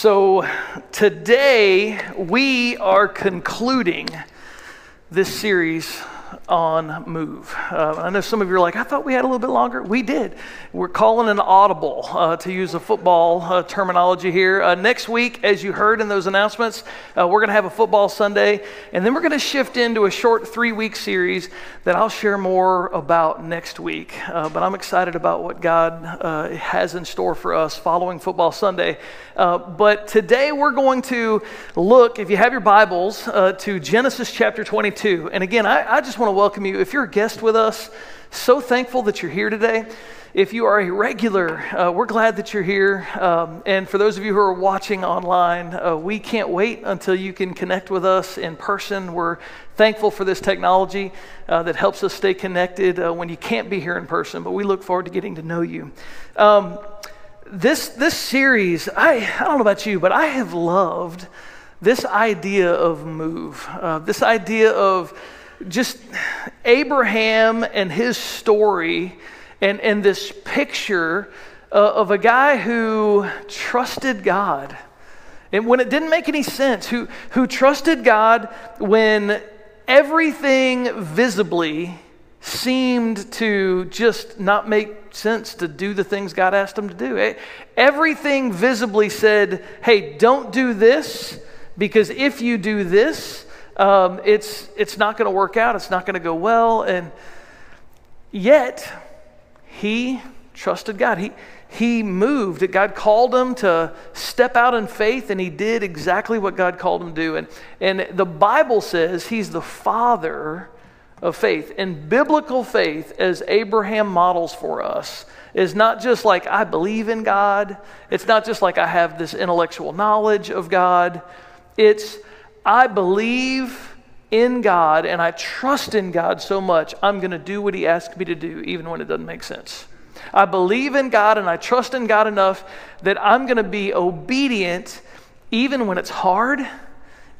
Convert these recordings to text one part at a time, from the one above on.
So today we are concluding this series on move. Uh, I know some of you are like, I thought we had a little bit longer. We did. We're calling an audible, uh, to use a football uh, terminology here. Uh, next week, as you heard in those announcements, uh, we're going to have a football Sunday, and then we're going to shift into a short three week series that I'll share more about next week. Uh, but I'm excited about what God has in store for us following football Sunday. but today we're going to look, if you have your Bibles, to Genesis chapter 22. And again, I, I just want to welcome you. If you're a guest with us, so thankful that you're here today. If you are a regular, uh, we're glad that you're here. Um, and for those of you who are watching online, uh, we can't wait until you can connect with us in person. We're thankful for this technology uh, that helps us stay connected uh, when you can't be here in person, but we look forward to getting to know you. Um, this, this series, I, I don't know about you, but I have loved this idea of move, uh, this idea of just Abraham and his story and, and this picture uh, of a guy who trusted God. And when it didn't make any sense, who, who trusted God when everything visibly seemed to just not make sense to do the things God asked him to do. Everything visibly said, hey, don't do this because if you do this, um, it's, it's not going to work out, it's not going to go well. And yet, he trusted God. He, he moved. God called him to step out in faith, and he did exactly what God called him to do. And, and the Bible says he's the father of faith. And biblical faith, as Abraham models for us, is not just like I believe in God, it's not just like I have this intellectual knowledge of God. It's I believe in God and I trust in God so much, I'm going to do what He asks me to do, even when it doesn't make sense. I believe in God and I trust in God enough that I'm going to be obedient even when it's hard,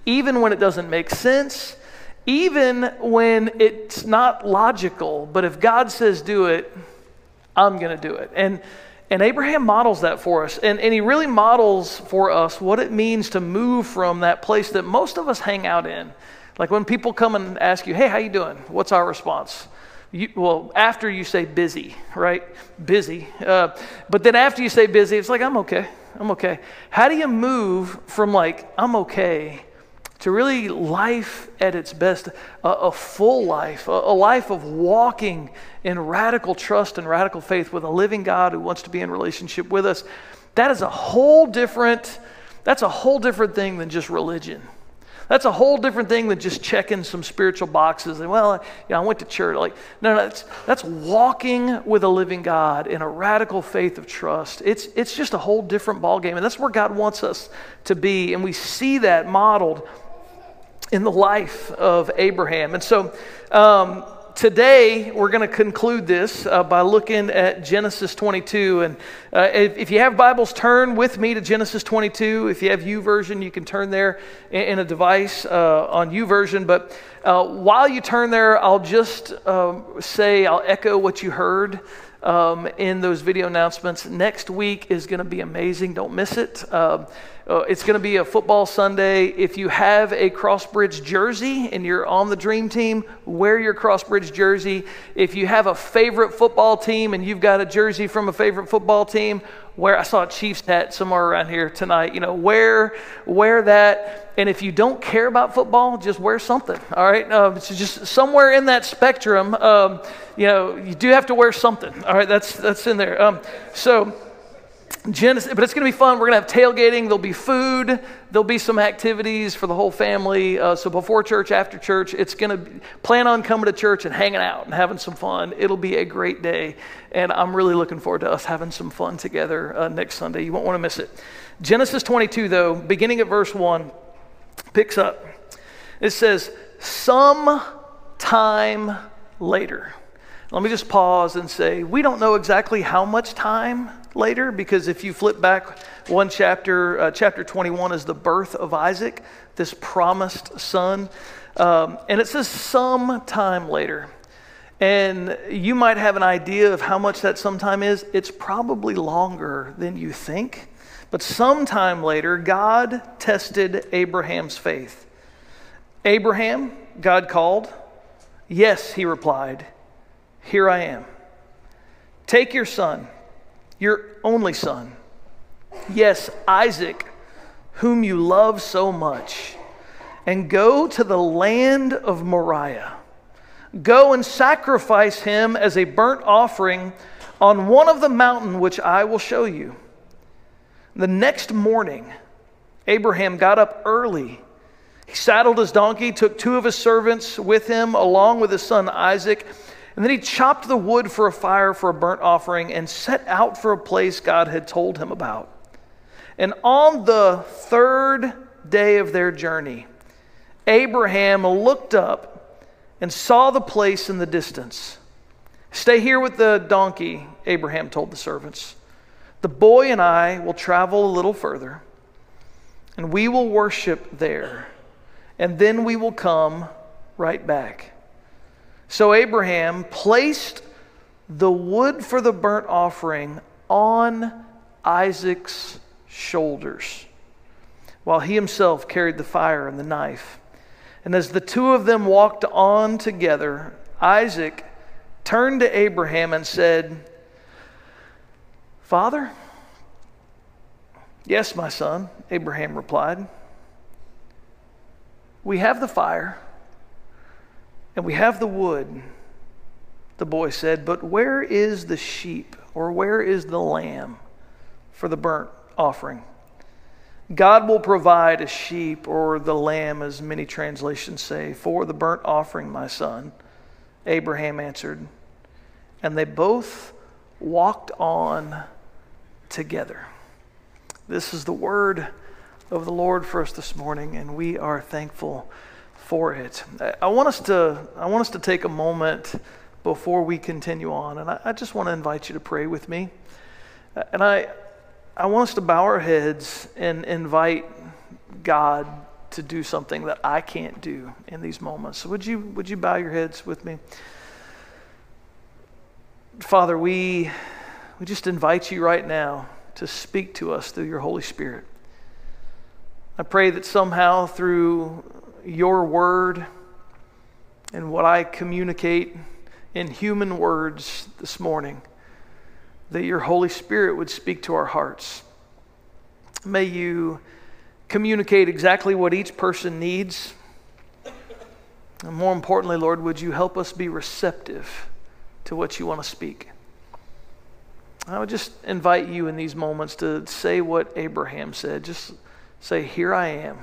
even when it doesn't make sense, even when it's not logical. But if God says do it, I'm going to do it. And and Abraham models that for us. And, and he really models for us what it means to move from that place that most of us hang out in. Like when people come and ask you, hey, how you doing? What's our response? You, well, after you say busy, right? Busy. Uh, but then after you say busy, it's like, I'm okay. I'm okay. How do you move from like, I'm okay to really life at its best, a, a full life, a, a, life of walking in radical trust and radical faith with a living God who wants to be in relationship with us. That is a whole different, that's a whole different thing than just religion. That's a whole different thing than just checking some spiritual boxes and well, yeah, I went to church. Like, no, no, that's that's walking with a living God in a radical faith of trust. It's it's just a whole different ballgame, and that's where God wants us to be. And we see that modeled in the life of Abraham. And so um, today we're going to conclude this uh, by looking at Genesis 22. And uh, if, if, you have Bibles, turn with me to Genesis 22. If you have U YouVersion, you can turn there in, in a device uh, on YouVersion. But uh, while you turn there, I'll just um, say, I'll echo what you heard. Um, in those video announcements. Next week is going to be amazing. Don't miss it. Um, uh, it's going to be a football Sunday. If you have a Crossbridge jersey and you're on the dream team, wear your Crossbridge jersey. If you have a favorite football team and you've got a jersey from a favorite football team, wear. I saw a Chiefs hat somewhere around here tonight. You know, wear wear that. And if you don't care about football, just wear something. All right, it's just somewhere in that spectrum. Um, you know, you do have to wear something. All right, that's that's in there. Um, so. Genesis, but it's going to be fun. We're going to have tailgating. There'll be food. There'll be some activities for the whole family. Uh, so before church, after church, it's going to plan on coming to church and hanging out and having some fun. It'll be a great day, and I'm really looking forward to us having some fun together uh, next Sunday. You won't want to miss it. Genesis 22, though, beginning at verse one, picks up. It says, "Some time later." Let me just pause and say, we don't know exactly how much time later because if you flip back one chapter, uh, chapter 21 is the birth of Isaac, this promised son. Um, and it says some time later. And you might have an idea of how much that sometime is. It's probably longer than you think But sometime later, God tested Abraham's faith. Abraham, God called. Yes, he replied, Here I am. Take your son, your only son. Yes, Isaac, whom you love so much, and go to the land of Moriah. Go and sacrifice him as a burnt offering on one of the mountain which I will show you. The next morning, Abraham got up early. He saddled his donkey, took two of his servants with him, along with his son Isaac, and then he chopped the wood for a fire for a burnt offering and set out for a place God had told him about. And on the third day of their journey, Abraham looked up and saw the place in the distance. Stay here with the donkey, Abraham told the servants. The boy and I will travel a little further, and we will worship there, and then we will come right back. So Abraham placed the wood for the burnt offering on Isaac's shoulders, while he himself carried the fire and the knife. And as the two of them walked on together, Isaac turned to Abraham and said, Father? Yes, my son, Abraham replied. We have the fire and we have the wood, the boy said, but where is the sheep or where is the lamb for the burnt offering? God will provide a sheep or the lamb, as many translations say, for the burnt offering, my son. Abraham answered. And they both walked on together. This is the word of the Lord for us this morning, and we are thankful for it. I want us to, I want us to take a moment before we continue on, and I, I just want to invite you to pray with me. Uh, and I, I want us to bow our heads and invite God to do something that I can't do in these moments. So would you, would you bow your heads with me? Father, we, we just invite you right now to speak to us through your Holy Spirit. I pray that somehow through your word and what I communicate in human words this morning, that your Holy Spirit would speak to our hearts. May you communicate exactly what each person needs. And more importantly, Lord, would you help us be receptive to what you want to speak? I would just invite you in these moments to say what Abraham said. Just say, Here I am.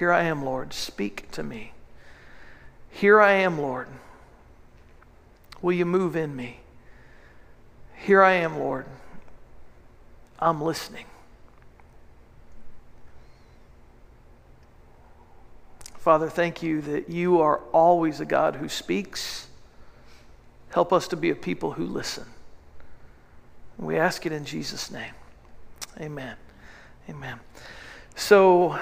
Here I am, Lord. Speak to me. Here I am, Lord. Will you move in me? Here I am, Lord. I'm listening. Father, thank you that you are always a God who speaks. Help us to be a people who listen. We ask it in Jesus' name. Amen. Amen. So,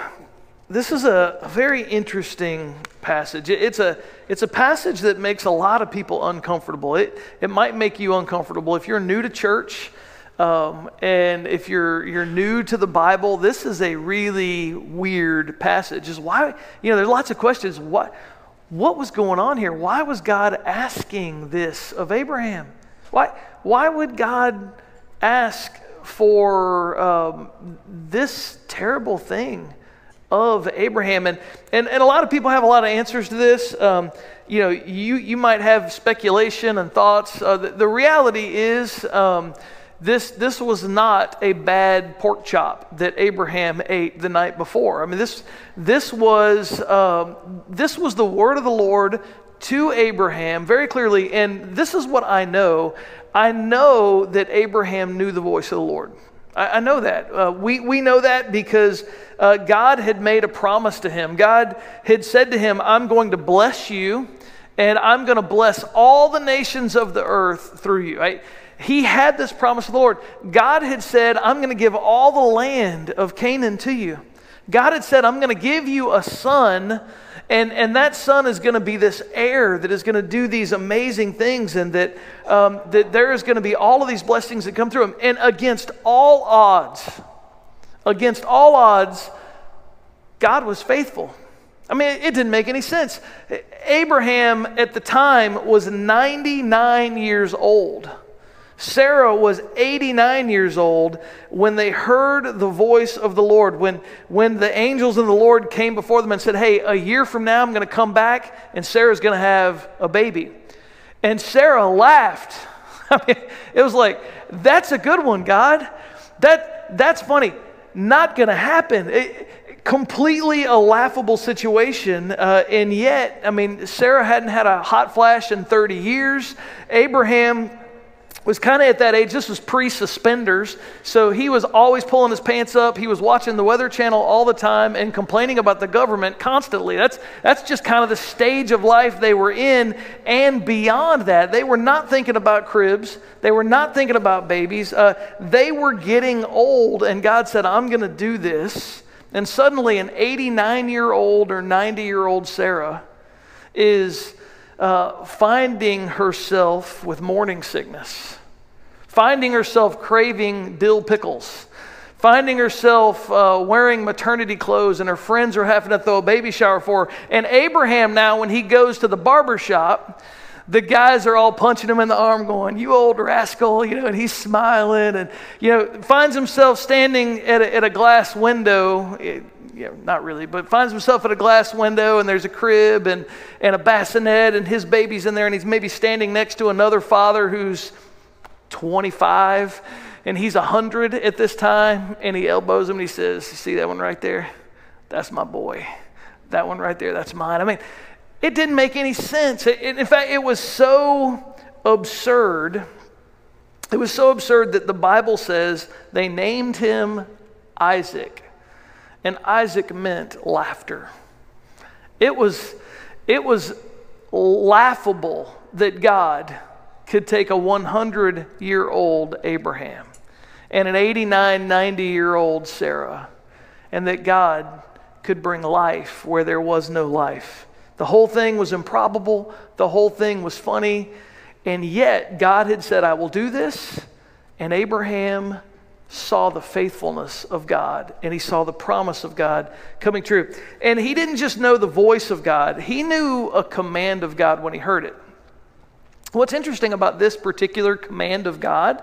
this is a, very interesting passage. It's a, it's a passage that makes a lot of people uncomfortable. It, it might make you uncomfortable. If you're new to church um, and if you're, you're new to the Bible, this is a really weird passage. Is why, you know, there's lots of questions. What, what was going on here? Why was God asking this of Abraham? Why, why would God ask for um, this terrible thing? Of Abraham. And, and, and a lot of people have a lot of answers to this. Um, you know, you, you might have speculation and thoughts. Uh, the, the, reality is, um, this, this was not a bad pork chop that Abraham ate the night before. I mean, this, this, was, um, this was the word of the Lord to Abraham very clearly. And this is what I know I know that Abraham knew the voice of the Lord. I, I know that. Uh, we, we know that because uh, God had made a promise to him. God had said to him, I'm going to bless you, and I'm going to bless all the nations of the earth through you. Right? He had this promise of the Lord. God had said, I'm going to give all the land of Canaan to you. God had said, I'm going to give you a son and, and that son is going to be this heir that is going to do these amazing things, and that, um, that there is going to be all of these blessings that come through him. And against all odds, against all odds, God was faithful. I mean, it didn't make any sense. Abraham at the time was 99 years old. Sarah was 89 years old when they heard the voice of the Lord. When, when the angels of the Lord came before them and said, Hey, a year from now I'm going to come back and Sarah's going to have a baby. And Sarah laughed. I mean, it was like, That's a good one, God. That, that's funny. Not going to happen. It, completely a laughable situation. Uh, and yet, I mean, Sarah hadn't had a hot flash in 30 years. Abraham was kind of at that age. This was pre suspenders. So he was always pulling his pants up. He was watching the Weather Channel all the time and complaining about the government constantly. That's, that's just kind of the stage of life they were in. And beyond that, they were not thinking about cribs, they were not thinking about babies. Uh, they were getting old, and God said, I'm going to do this. And suddenly, an 89 year old or 90 year old Sarah is uh, finding herself with morning sickness finding herself craving dill pickles, finding herself uh, wearing maternity clothes, and her friends are having to throw a baby shower for her. And Abraham, now, when he goes to the barber shop, the guys are all punching him in the arm, going, You old rascal, you know, and he's smiling and, you know, finds himself standing at a, at a glass window. It, yeah, not really, but finds himself at a glass window and there's a crib and, and a bassinet and his baby's in there and he's maybe standing next to another father who's 25 and he's 100 at this time and he elbows him and he says, See that one right there? That's my boy. That one right there, that's mine. I mean, it didn't make any sense. It, in fact, it was so absurd. It was so absurd that the Bible says they named him Isaac. And Isaac meant laughter. It was, it was laughable that God could take a 100 year old Abraham and an 89, 90 year old Sarah, and that God could bring life where there was no life. The whole thing was improbable, the whole thing was funny, and yet God had said, I will do this. And Abraham saw the faithfulness of God and he saw the promise of God coming true. And he didn't just know the voice of God, he knew a command of God when he heard it. What's interesting about this particular command of God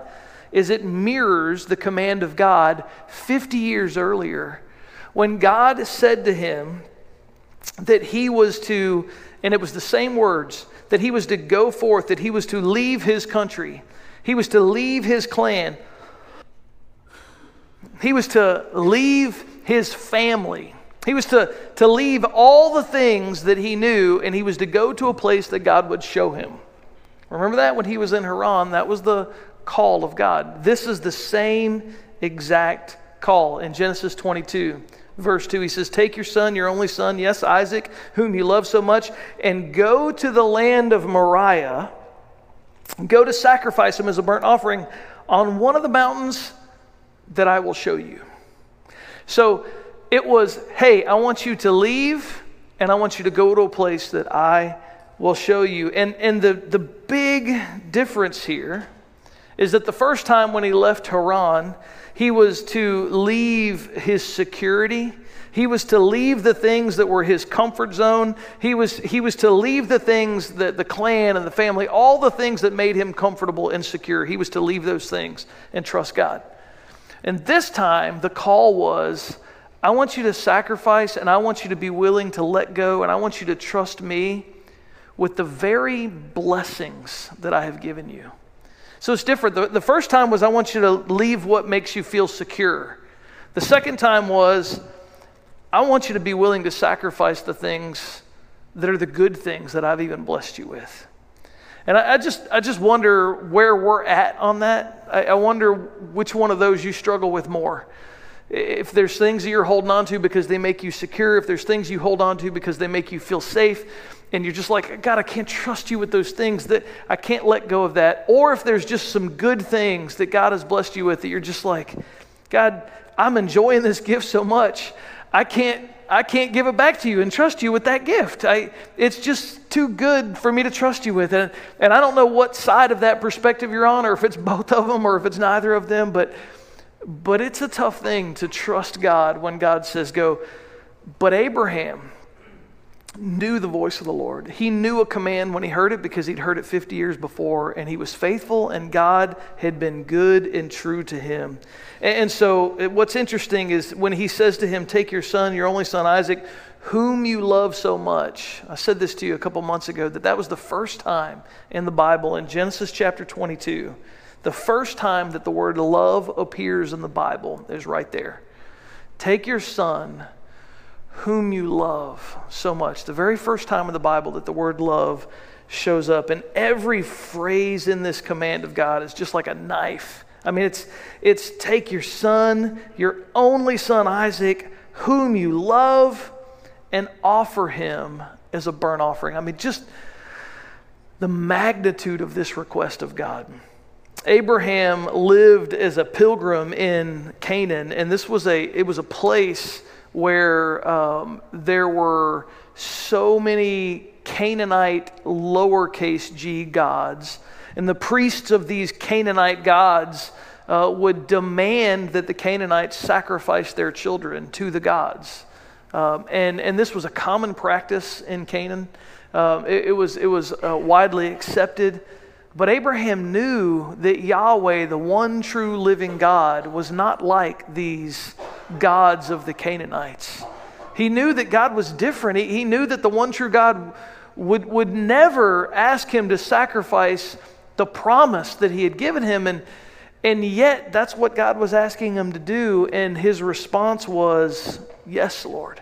is it mirrors the command of God 50 years earlier when God said to him that he was to, and it was the same words, that he was to go forth, that he was to leave his country, he was to leave his clan, he was to leave his family. He was to, to leave all the things that he knew, and he was to go to a place that God would show him. Remember that when he was in Haran? That was the call of God. This is the same exact call in Genesis 22, verse 2. He says, Take your son, your only son, yes, Isaac, whom you love so much, and go to the land of Moriah. Go to sacrifice him as a burnt offering on one of the mountains that I will show you. So it was, hey, I want you to leave and I want you to go to a place that I will show you. And, and the, the big difference here is that the first time when he left Haran, he was to leave his security. He was to leave the things that were his comfort zone. He was, he was to leave the things that the clan and the family, all the things that made him comfortable and secure. He was to leave those things and trust God. And this time, the call was I want you to sacrifice and I want you to be willing to let go and I want you to trust me with the very blessings that I have given you. So it's different. The, the first time was I want you to leave what makes you feel secure. The second time was I want you to be willing to sacrifice the things that are the good things that I've even blessed you with. And I, I just, I just wonder where we're at on that. I, I wonder which one of those you struggle with more if there's things that you're holding on to because they make you secure, if there's things you hold on to because they make you feel safe, and you're just like, God, I can't trust you with those things that I can't let go of that. Or if there's just some good things that God has blessed you with that you're just like, God, I'm enjoying this gift so much. I can't I can't give it back to you and trust you with that gift. I, it's just too good for me to trust you with. And, and I don't know what side of that perspective you're on, or if it's both of them, or if it's neither of them, but But it's a tough thing to trust God when God says go. But Abraham knew the voice of the Lord. He knew a command when he heard it because he'd heard it 50 years before, and he was faithful, and God had been good and true to him. And so, what's interesting is when he says to him, Take your son, your only son Isaac, whom you love so much. I said this to you a couple months ago that that was the first time in the Bible, in Genesis chapter 22, the first time that the word love appears in the Bible is right there. Take your son, whom you love so much. The very first time in the Bible that the word love shows up, and every phrase in this command of God is just like a knife. I mean, it's, it's take your son, your only son Isaac, whom you love and offer him as a burnt offering. I mean, just the magnitude of this request of God. Abraham lived as a pilgrim in Canaan, and this was a it was a place where um, there were so many Canaanite lowercase g gods, and the priests of these Canaanite gods uh, would demand that the Canaanites sacrifice their children to the gods. Um, and, and this was a common practice in Canaan. Um, it, it, was, it was uh, widely accepted. But Abraham knew that Yahweh, the one true living God, was not like these gods of the Canaanites. He knew that God was different. He, he knew that the one true God would, would never ask him to sacrifice the promise that he had given him. And, and yet, that's what God was asking him to do. And his response was, Yes, Lord.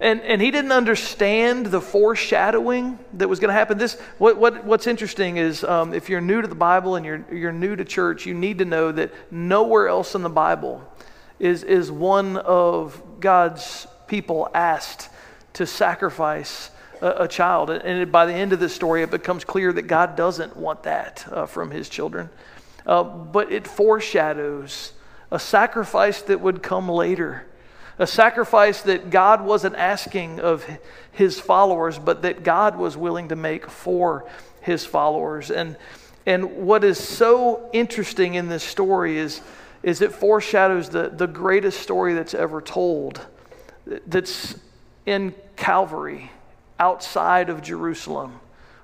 And, and he didn't understand the foreshadowing that was going to happen. This, what, what, what's interesting is um, if you're new to the Bible and you're, you're new to church, you need to know that nowhere else in the Bible is, is one of God's people asked to sacrifice a, a child. And by the end of this story, it becomes clear that God doesn't want that uh, from his children. Uh, but it foreshadows a sacrifice that would come later a sacrifice that God wasn't asking of his followers, but that God was willing to make for his followers. And, and what is so interesting in this story is, is it foreshadows the, the greatest story that's ever told that's in Calvary, outside of Jerusalem,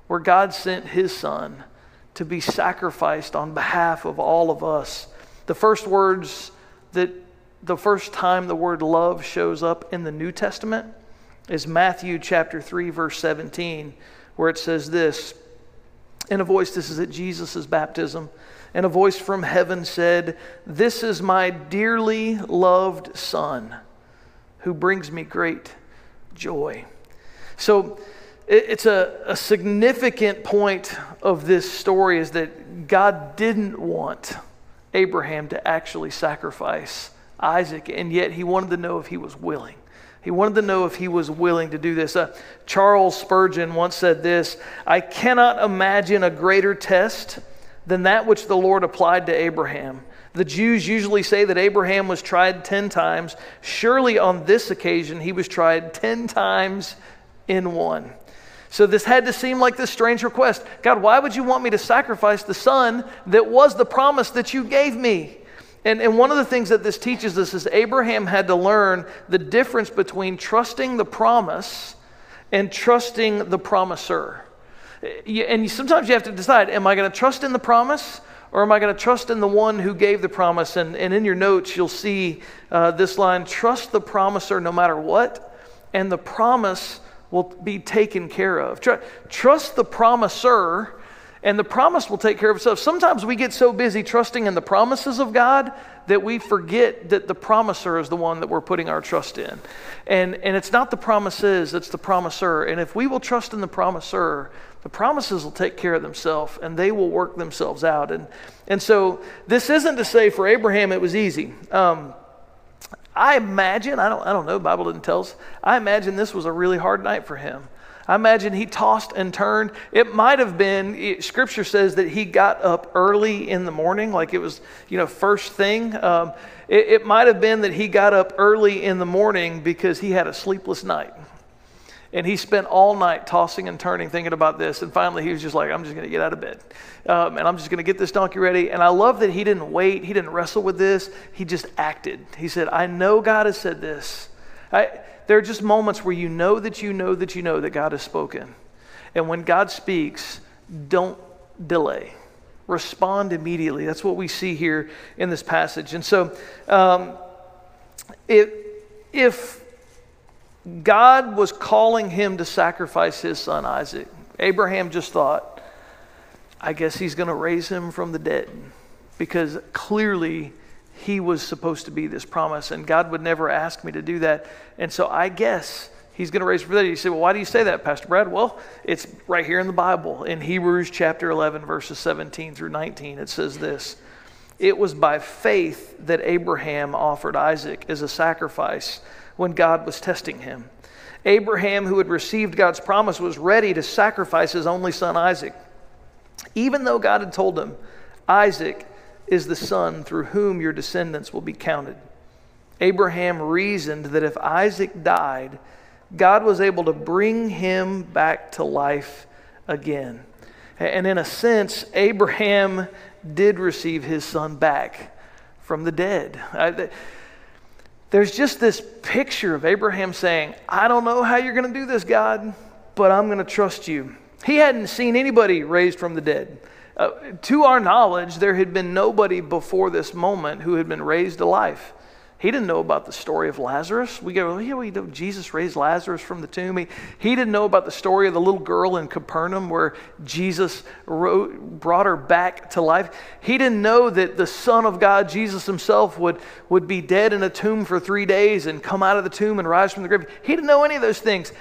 where God sent his son to be sacrificed on behalf of all of us. The first words that the first time the word love shows up in the New Testament is Matthew chapter 3, verse 17, where it says this In a voice, this is at Jesus' baptism, and a voice from heaven said, This is my dearly loved Son, who brings me great joy. So, it's a, a significant point of this story is that God didn't want Abraham to actually sacrifice Isaac, and yet he wanted to know if he was willing. He wanted to know if he was willing to do this. Uh, Charles Spurgeon once said this I cannot imagine a greater test than that which the Lord applied to Abraham. The Jews usually say that Abraham was tried 10 times. Surely on this occasion, he was tried 10 times in one. So this had to seem like this strange request God, why would you want me to sacrifice the son that was the promise that you gave me? And, and one of the things that this teaches us is Abraham had to learn the difference between trusting the promise and trusting the promiser. And sometimes you have to decide am I going to trust in the promise or am I going to trust in the one who gave the promise? And, and in your notes, you'll see uh, this line trust the promiser no matter what, and the promise will be taken care of. Tr- trust the promiser and the promise will take care of itself. Sometimes we get so busy trusting in the promises of God that we forget that the promiser is the one that we're putting our trust in. And, and it's not the promises, it's the promiser. And if we will trust in the promiser, the promises will take care of themselves and they will work themselves out. And, and so this isn't to say for Abraham it was easy. Um, I imagine, I don't, I don't know, Bible didn't tell us, I imagine this was a really hard night for him. I imagine he tossed and turned. It might have been, scripture says that he got up early in the morning, like it was, you know, first thing. Um, it, it might have been that he got up early in the morning because he had a sleepless night. And he spent all night tossing and turning, thinking about this. And finally, he was just like, I'm just going to get out of bed. Um, and I'm just going to get this donkey ready. And I love that he didn't wait, he didn't wrestle with this. He just acted. He said, I know God has said this. I, there are just moments where you know that you know that you know that God has spoken. And when God speaks, don't delay. Respond immediately. That's what we see here in this passage. And so, um, if, if God was calling him to sacrifice his son Isaac. Abraham just thought, I guess he's going to raise him from the dead because clearly he was supposed to be this promise, and God would never ask me to do that. And so I guess he's going to raise from the dead. You say, Well, why do you say that, Pastor Brad? Well, it's right here in the Bible. In Hebrews chapter 11, verses 17 through 19, it says this It was by faith that Abraham offered Isaac as a sacrifice when God was testing him. Abraham, who had received God's promise, was ready to sacrifice his only son Isaac, even though God had told him, Isaac is the son through whom your descendants will be counted. Abraham reasoned that if Isaac died, God was able to bring him back to life again. And in a sense, Abraham did receive his son back from the dead there's just this picture of Abraham saying, I don't know how you're going to do this, God, but I'm going to trust you. He hadn't seen anybody raised from the dead. Uh, to our knowledge, there had been nobody before this moment who had been raised to life. He didn't know about the story of Lazarus. We go, yeah, we know Jesus raised Lazarus from the tomb. He, he didn't know about the story of the little girl in Capernaum where Jesus wrote, brought her back to life. He didn't know that the Son of God, Jesus himself, would, would be dead in a tomb for three days and come out of the tomb and rise from the grave. He didn't know any of those things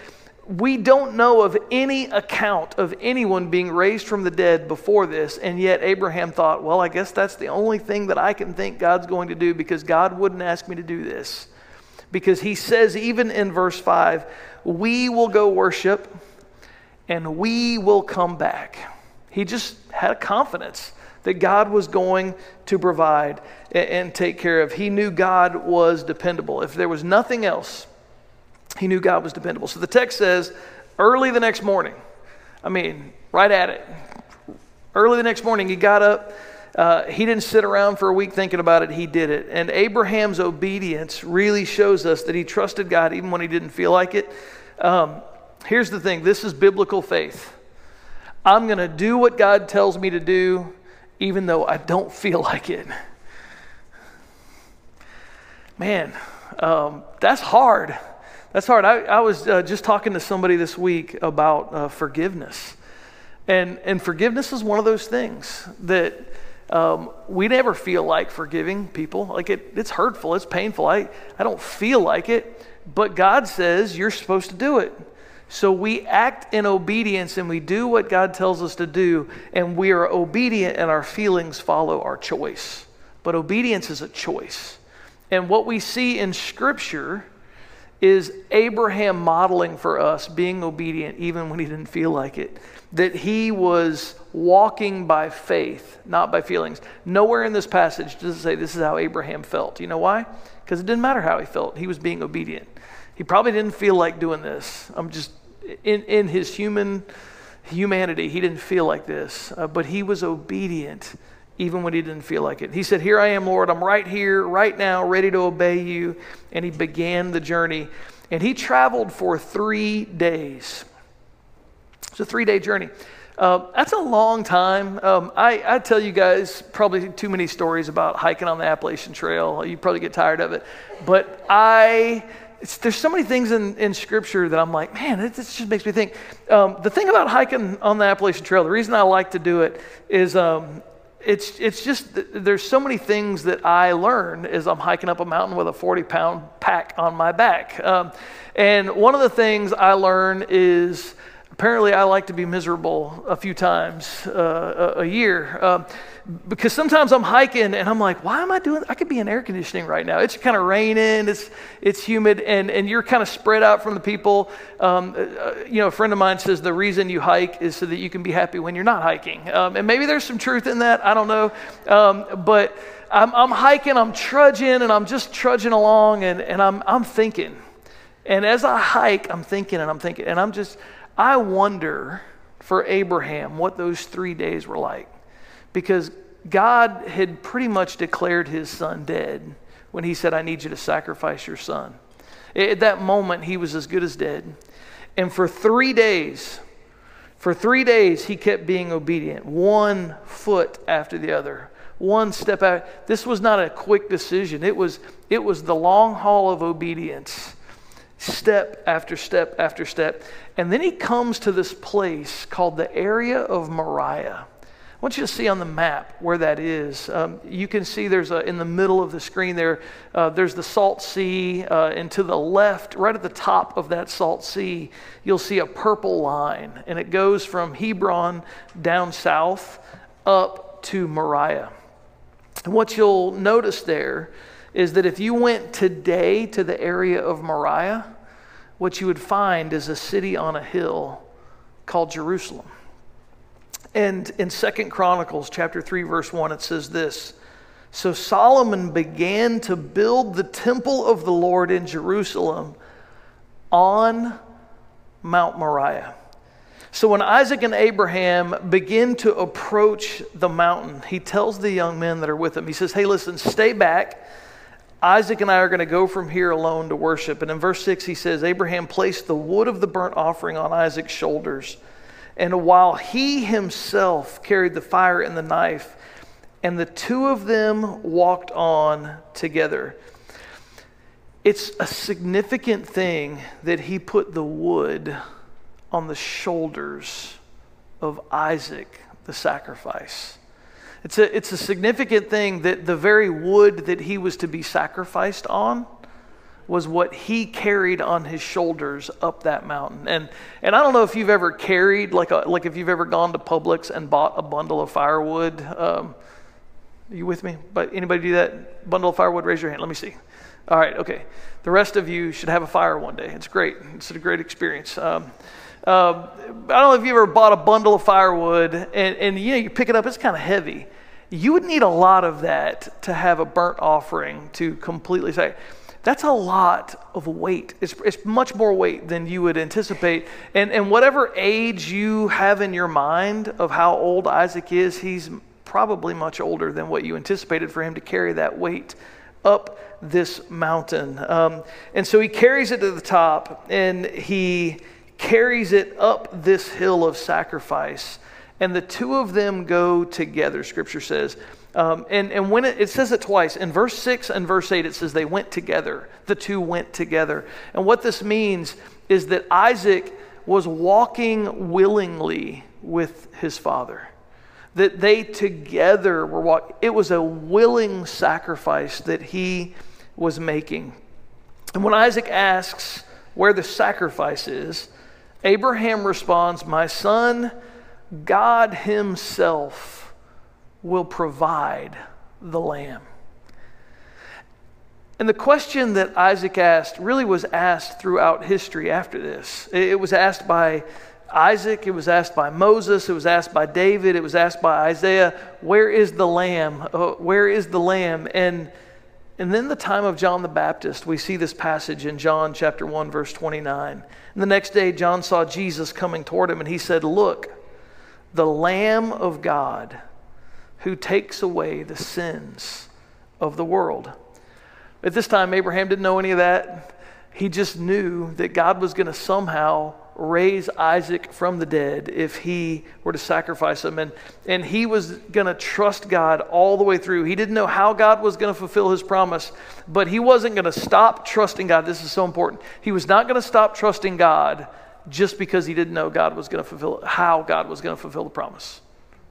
we don't know of any account of anyone being raised from the dead before this, and yet Abraham thought, well, I guess that's the only thing that I can think God's going to do because God wouldn't ask me to do this. Because he says, even in verse 5, we will go worship and we will come back. He just had a confidence that God was going to provide and take care of. He knew God was dependable. If there was nothing else, he knew God was dependable. So the text says, early the next morning, I mean, right at it. Early the next morning, he got up. Uh, he didn't sit around for a week thinking about it. He did it. And Abraham's obedience really shows us that he trusted God even when he didn't feel like it. Um, here's the thing this is biblical faith. I'm going to do what God tells me to do, even though I don't feel like it. Man, um, that's hard. That's hard. I, I was uh, just talking to somebody this week about uh, forgiveness. And, and forgiveness is one of those things that um, we never feel like forgiving people. Like it, it's hurtful, it's painful. I, I don't feel like it, but God says you're supposed to do it. So we act in obedience and we do what God tells us to do, and we are obedient, and our feelings follow our choice. But obedience is a choice. And what we see in Scripture is Abraham modeling for us being obedient even when he didn't feel like it. That he was walking by faith, not by feelings. Nowhere in this passage does it say this is how Abraham felt. You know why? Because it didn't matter how he felt, he was being obedient. He probably didn't feel like doing this. I'm just, in, in his human humanity, he didn't feel like this, uh, but he was obedient even when he didn't feel like it. He said, Here I am, Lord. I'm right here, right now, ready to obey you. And he began the journey. And he traveled for three days. It's a three day journey. Uh, that's a long time. Um, I, I tell you guys probably too many stories about hiking on the Appalachian Trail. You probably get tired of it. But I. there's so many things in, in Scripture that I'm like, man, it, this just makes me think. Um, the thing about hiking on the Appalachian Trail, the reason I like to do it is um, it's, it's just, there's so many things that I learn as I'm hiking up a mountain with a 40 pound pack on my back. Um, and one of the things I learn is apparently I like to be miserable a few times uh, a, year. Um, because sometimes I'm hiking and I'm like, why am I doing? I could be in air conditioning right now. It's kind of raining. It's it's humid, and and you're kind of spread out from the people. Um, uh, you know, a friend of mine says the reason you hike is so that you can be happy when you're not hiking, um, and maybe there's some truth in that. I don't know, um, but I'm, I'm hiking, I'm trudging, and I'm just trudging along, and and I'm I'm thinking, And as I hike, I'm thinking and I'm thinking, and I'm just, I wonder for Abraham what those three days were like. Because God had pretty much declared his son dead when he said, I need you to sacrifice your son. At that moment, he was as good as dead. And for three days, for three days, he kept being obedient, one foot after the other, one step out. This was not a quick decision, it was, it was the long haul of obedience, step after step after step. And then he comes to this place called the area of Moriah. I want you to see on the map where that is. Um, you can see there's a, in the middle of the screen there, uh, there's the Salt Sea, uh, and to the left, right at the top of that Salt Sea, you'll see a purple line, and it goes from Hebron down south up to Moriah. And what you'll notice there is that if you went today to the area of Moriah, what you would find is a city on a hill called Jerusalem. And in Second Chronicles chapter 3 verse 1 it says this, so Solomon began to build the temple of the Lord in Jerusalem on Mount Moriah. So when Isaac and Abraham begin to approach the mountain, he tells the young men that are with him, he says, Hey, listen, stay back. Isaac and I are going to go from here alone to worship. And in verse 6, he says, Abraham placed the wood of the burnt offering on Isaac's shoulders. And while he himself carried the fire and the knife, and the two of them walked on together. It's a significant thing that he put the wood on the shoulders of Isaac, the sacrifice. It's a, it's a significant thing that the very wood that he was to be sacrificed on was what he carried on his shoulders up that mountain. And, and I don't know if you've ever carried, like, a, like if you've ever gone to Publix and bought a bundle of firewood. Um, are you with me? But anybody do that? Bundle of firewood, raise your hand. Let me see. All right, okay. The rest of you should have a fire one day. It's great. It's a great experience. Um, uh, I don't know if you ever bought a bundle of firewood and, and you know you pick it up, it's kind of heavy. You would need a lot of that to have a burnt offering to completely say. That's a lot of weight. It's, it's much more weight than you would anticipate. And, and whatever age you have in your mind of how old Isaac is, he's probably much older than what you anticipated for him to carry that weight up this mountain. Um, and so he carries it to the top and he carries it up this hill of sacrifice. And the two of them go together, scripture says. Um, and, and when it, it says it twice, in verse 6 and verse 8, it says they went together. The two went together. And what this means is that Isaac was walking willingly with his father. That they together were walking. It was a willing sacrifice that he was making. And when Isaac asks where the sacrifice is, Abraham responds, My son, God Himself will provide the lamb. And the question that Isaac asked really was asked throughout history after this. It was asked by Isaac, it was asked by Moses, it was asked by David, it was asked by Isaiah, Where is the lamb? Uh, where is the lamb? And, and then the time of John the Baptist, we see this passage in John chapter 1, verse 29. And the next day, John saw Jesus coming toward him, and he said, Look, the Lamb of God who takes away the sins of the world. At this time, Abraham didn't know any of that. He just knew that God was going to somehow raise Isaac from the dead if he were to sacrifice him. And, and he was going to trust God all the way through. He didn't know how God was going to fulfill his promise, but he wasn't going to stop trusting God. This is so important. He was not going to stop trusting God just because he didn't know God was going to fulfill how God was going to fulfill the promise.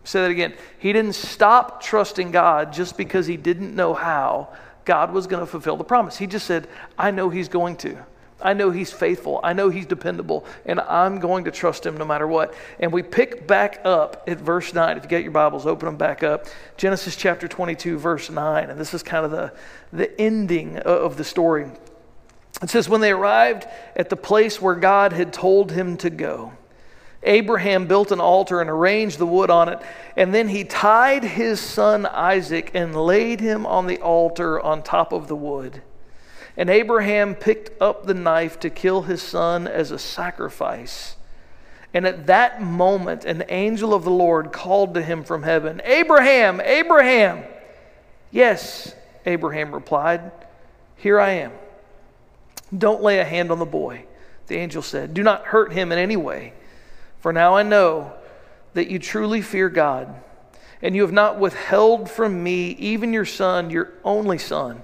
Say that again. He didn't stop trusting God just because he didn't know how God was going to fulfill the promise. He just said, I know he's going to. I know he's faithful. I know he's dependable, and I'm going to trust him no matter what. And we pick back up at verse 9. If you get your Bibles, open them back up. Genesis chapter 22, verse 9. And this is kind of the, the ending of the story. It says, When they arrived at the place where God had told him to go, Abraham built an altar and arranged the wood on it, and then he tied his son Isaac and laid him on the altar on top of the wood. And Abraham picked up the knife to kill his son as a sacrifice. And at that moment, an angel of the Lord called to him from heaven Abraham, Abraham! Yes, Abraham replied, Here I am. Don't lay a hand on the boy, the angel said. Do not hurt him in any way, for now I know that you truly fear God, and you have not withheld from me even your son, your only son.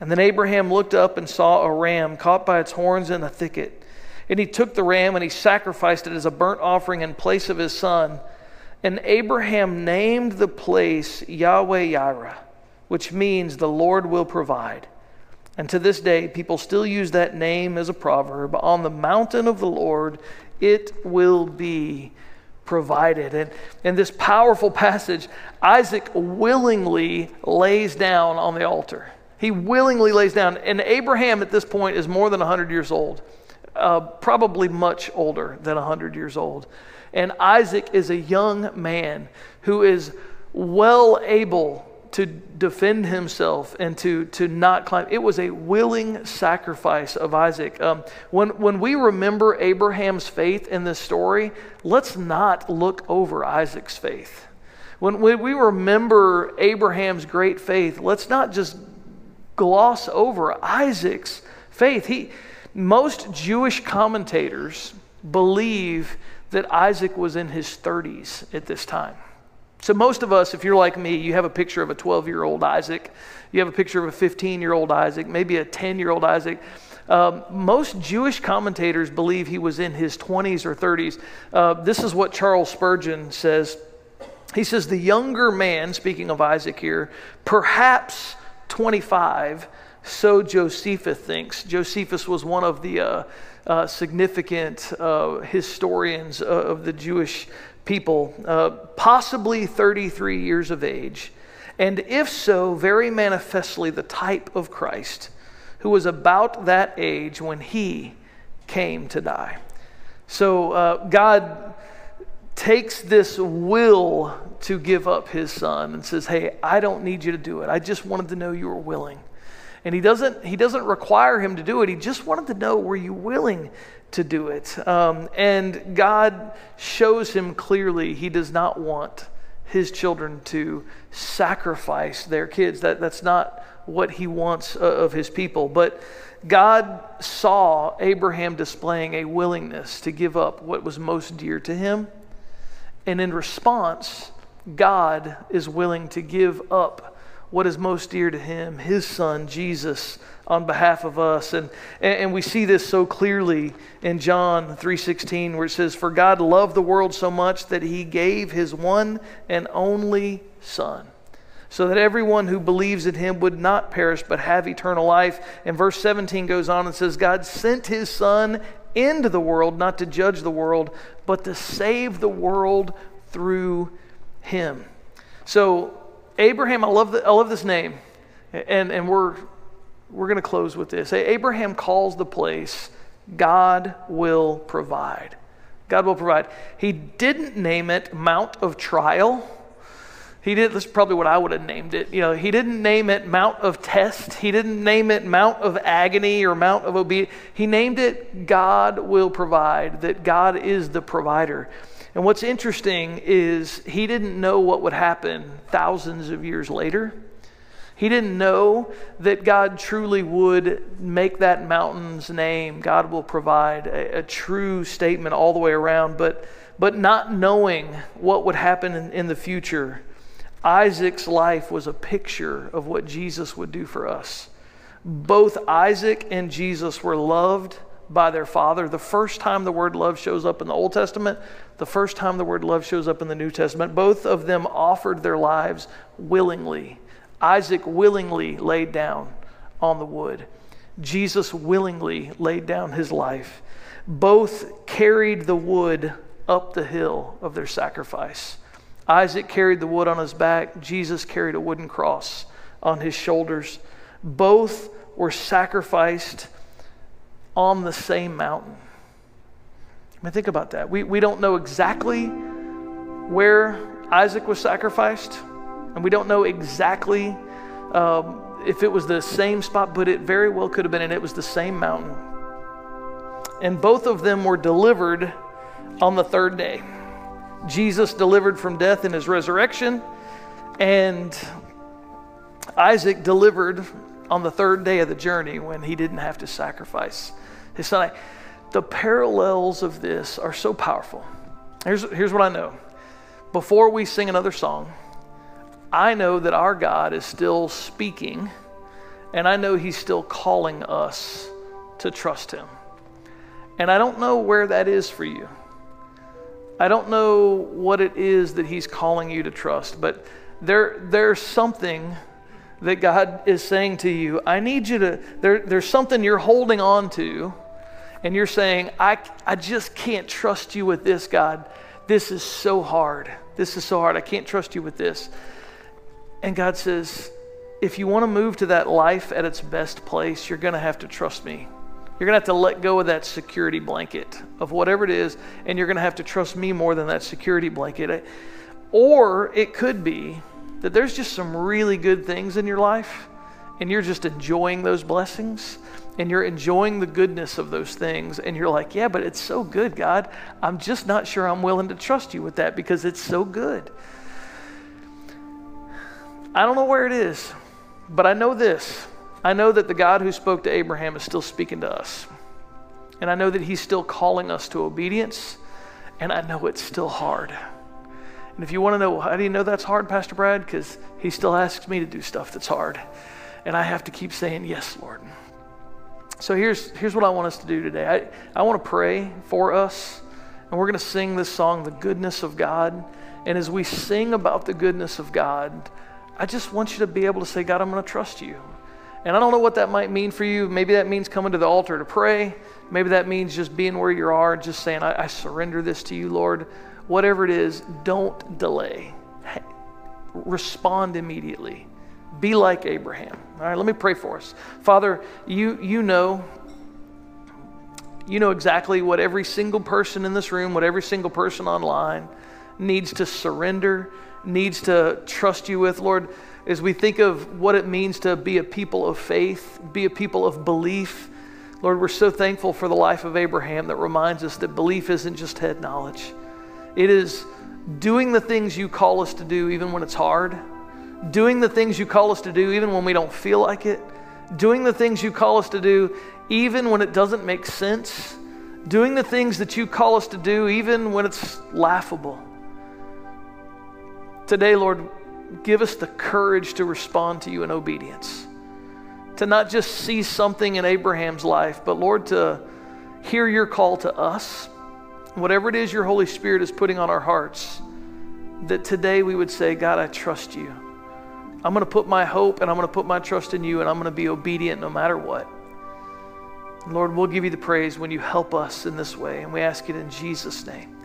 And then Abraham looked up and saw a ram caught by its horns in a thicket. And he took the ram and he sacrificed it as a burnt offering in place of his son. And Abraham named the place Yahweh Yireh, which means the Lord will provide. And to this day, people still use that name as a proverb on the mountain of the Lord, it will be provided. And in this powerful passage, Isaac willingly lays down on the altar. He willingly lays down. And Abraham at this point is more than 100 years old, uh, probably much older than 100 years old. And Isaac is a young man who is well able to defend himself and to, to not climb. It was a willing sacrifice of Isaac. Um, when, when we remember Abraham's faith in this story, let's not look over Isaac's faith. When, when we remember Abraham's great faith, let's not just gloss over Isaac's faith. He, most Jewish commentators believe that Isaac was in his 30s at this time. So, most of us, if you're like me, you have a picture of a 12 year old Isaac, you have a picture of a 15 year old Isaac, maybe a 10 year old Isaac. Um, most Jewish commentators believe he was in his 20s or 30s. Uh, this is what Charles Spurgeon says. He says, The younger man, speaking of Isaac here, perhaps 25, so Josephus thinks. Josephus was one of the uh, uh, significant uh, historians of the Jewish people, uh, possibly 33 years of age, and if so, very manifestly the type of Christ who was about that age when he came to die. So uh, God takes this will to give up his son and says, Hey, I don't need you to do it. I just wanted to know you were willing. And he doesn't, he doesn't require him to do it. He just wanted to know, were you willing to do it? Um, and God shows him clearly he does not want his children to sacrifice their kids. That, that's not what he wants uh, of his people. But God saw Abraham displaying a willingness to give up what was most dear to him and in response, God is willing to give up what is most dear to him, his son, Jesus, on behalf of us. And, and we see this so clearly in John 3.16 where it says, For God loved the world so much that he gave his one and only son so that everyone who believes in him would not perish but have eternal life. And verse 17 goes on and says, God sent his son into the world, not to judge the world, but to save the world through him. So, Abraham, I love, the, I love this name, and, and we're, we're going to close with this. Abraham calls the place God will provide. God will provide. He didn't name it Mount of Trial he did. This is probably what I would have named it. You know, he didn't name it Mount of Test. He didn't name it Mount of Agony or Mount of Obedience. He named it God will provide. That God is the provider. And what's interesting is he didn't know what would happen thousands of years later. He didn't know that God truly would make that mountain's name. God will provide a, a true statement all the way around. But but not knowing what would happen in, in the future Isaac's life was a picture of what Jesus would do for us. Both Isaac and Jesus were loved by their father. The first time the word love shows up in the Old Testament, the first time the word love shows up in the New Testament, both of them offered their lives willingly. Isaac willingly laid down on the wood. Jesus willingly laid down his life. Both carried the wood up the hill of their sacrifice. Isaac carried the wood on his back, Jesus carried a wooden cross on his shoulders. Both were sacrificed on the same mountain. I mean, think about that. We, we don't know exactly where Isaac was sacrificed, and we don't know exactly um, if it was the same spot, but it very well could have been, and it was the same mountain. And both of them were delivered on the third day. Jesus delivered from death in his resurrection, and Isaac delivered on the third day of the journey when he didn't have to sacrifice his son. The parallels of this are so powerful. Here's, here's what I know. Before we sing another song, I know that our God is still speaking, and I know He's still calling us to trust Him. And I don't know where that is for you. I don't know what it is that He's calling you to trust, but there, there's something that God is saying to you. I need you to, there, there's something you're holding on to, and you're saying, I, I just can't trust you with this, God. This is so hard. This is so hard. I can't trust you with this. And God says, if you want to move to that life at its best place, you're going to have to trust me. You're going to have to let go of that security blanket of whatever it is, and you're going to have to trust me more than that security blanket. Or it could be that there's just some really good things in your life, and you're just enjoying those blessings, and you're enjoying the goodness of those things, and you're like, yeah, but it's so good, God. I'm just not sure I'm willing to trust you with that because it's so good. I don't know where it is, but I know this. I know that the God who spoke to Abraham is still speaking to us. And I know that he's still calling us to obedience, and I know it's still hard. And if you want to know, how do you know that's hard, Pastor Brad? Because he still asks me to do stuff that's hard. And I have to keep saying, Yes, Lord. So here's, here's what I want us to do today I, I want to pray for us, and we're going to sing this song, The Goodness of God. And as we sing about the goodness of God, I just want you to be able to say, God, I'm going to trust you. And I don't know what that might mean for you. Maybe that means coming to the altar to pray. Maybe that means just being where you are, just saying, I, I surrender this to you, Lord. Whatever it is, don't delay. Respond immediately. Be like Abraham. All right, let me pray for us. Father, you, you know you know exactly what every single person in this room, what every single person online needs to surrender needs to trust you with. Lord, as we think of what it means to be a people of faith, be a people of belief, Lord, we're so thankful for the life of Abraham that reminds us that belief isn't just head knowledge. It is doing the things you call us to do even when it's hard, doing the things you call us to do even when we don't feel like it, doing the things you call us to do even when it doesn't make sense, doing the things that you call us to do even when it's laughable. Today, Lord, give us the courage to respond to you in obedience. To not just see something in Abraham's life, but Lord, to hear your call to us. Whatever it is your Holy Spirit is putting on our hearts, that today we would say, God, I trust you. I'm going to put my hope and I'm going to put my trust in you and I'm going to be obedient no matter what. Lord, we'll give you the praise when you help us in this way. And we ask it in Jesus' name.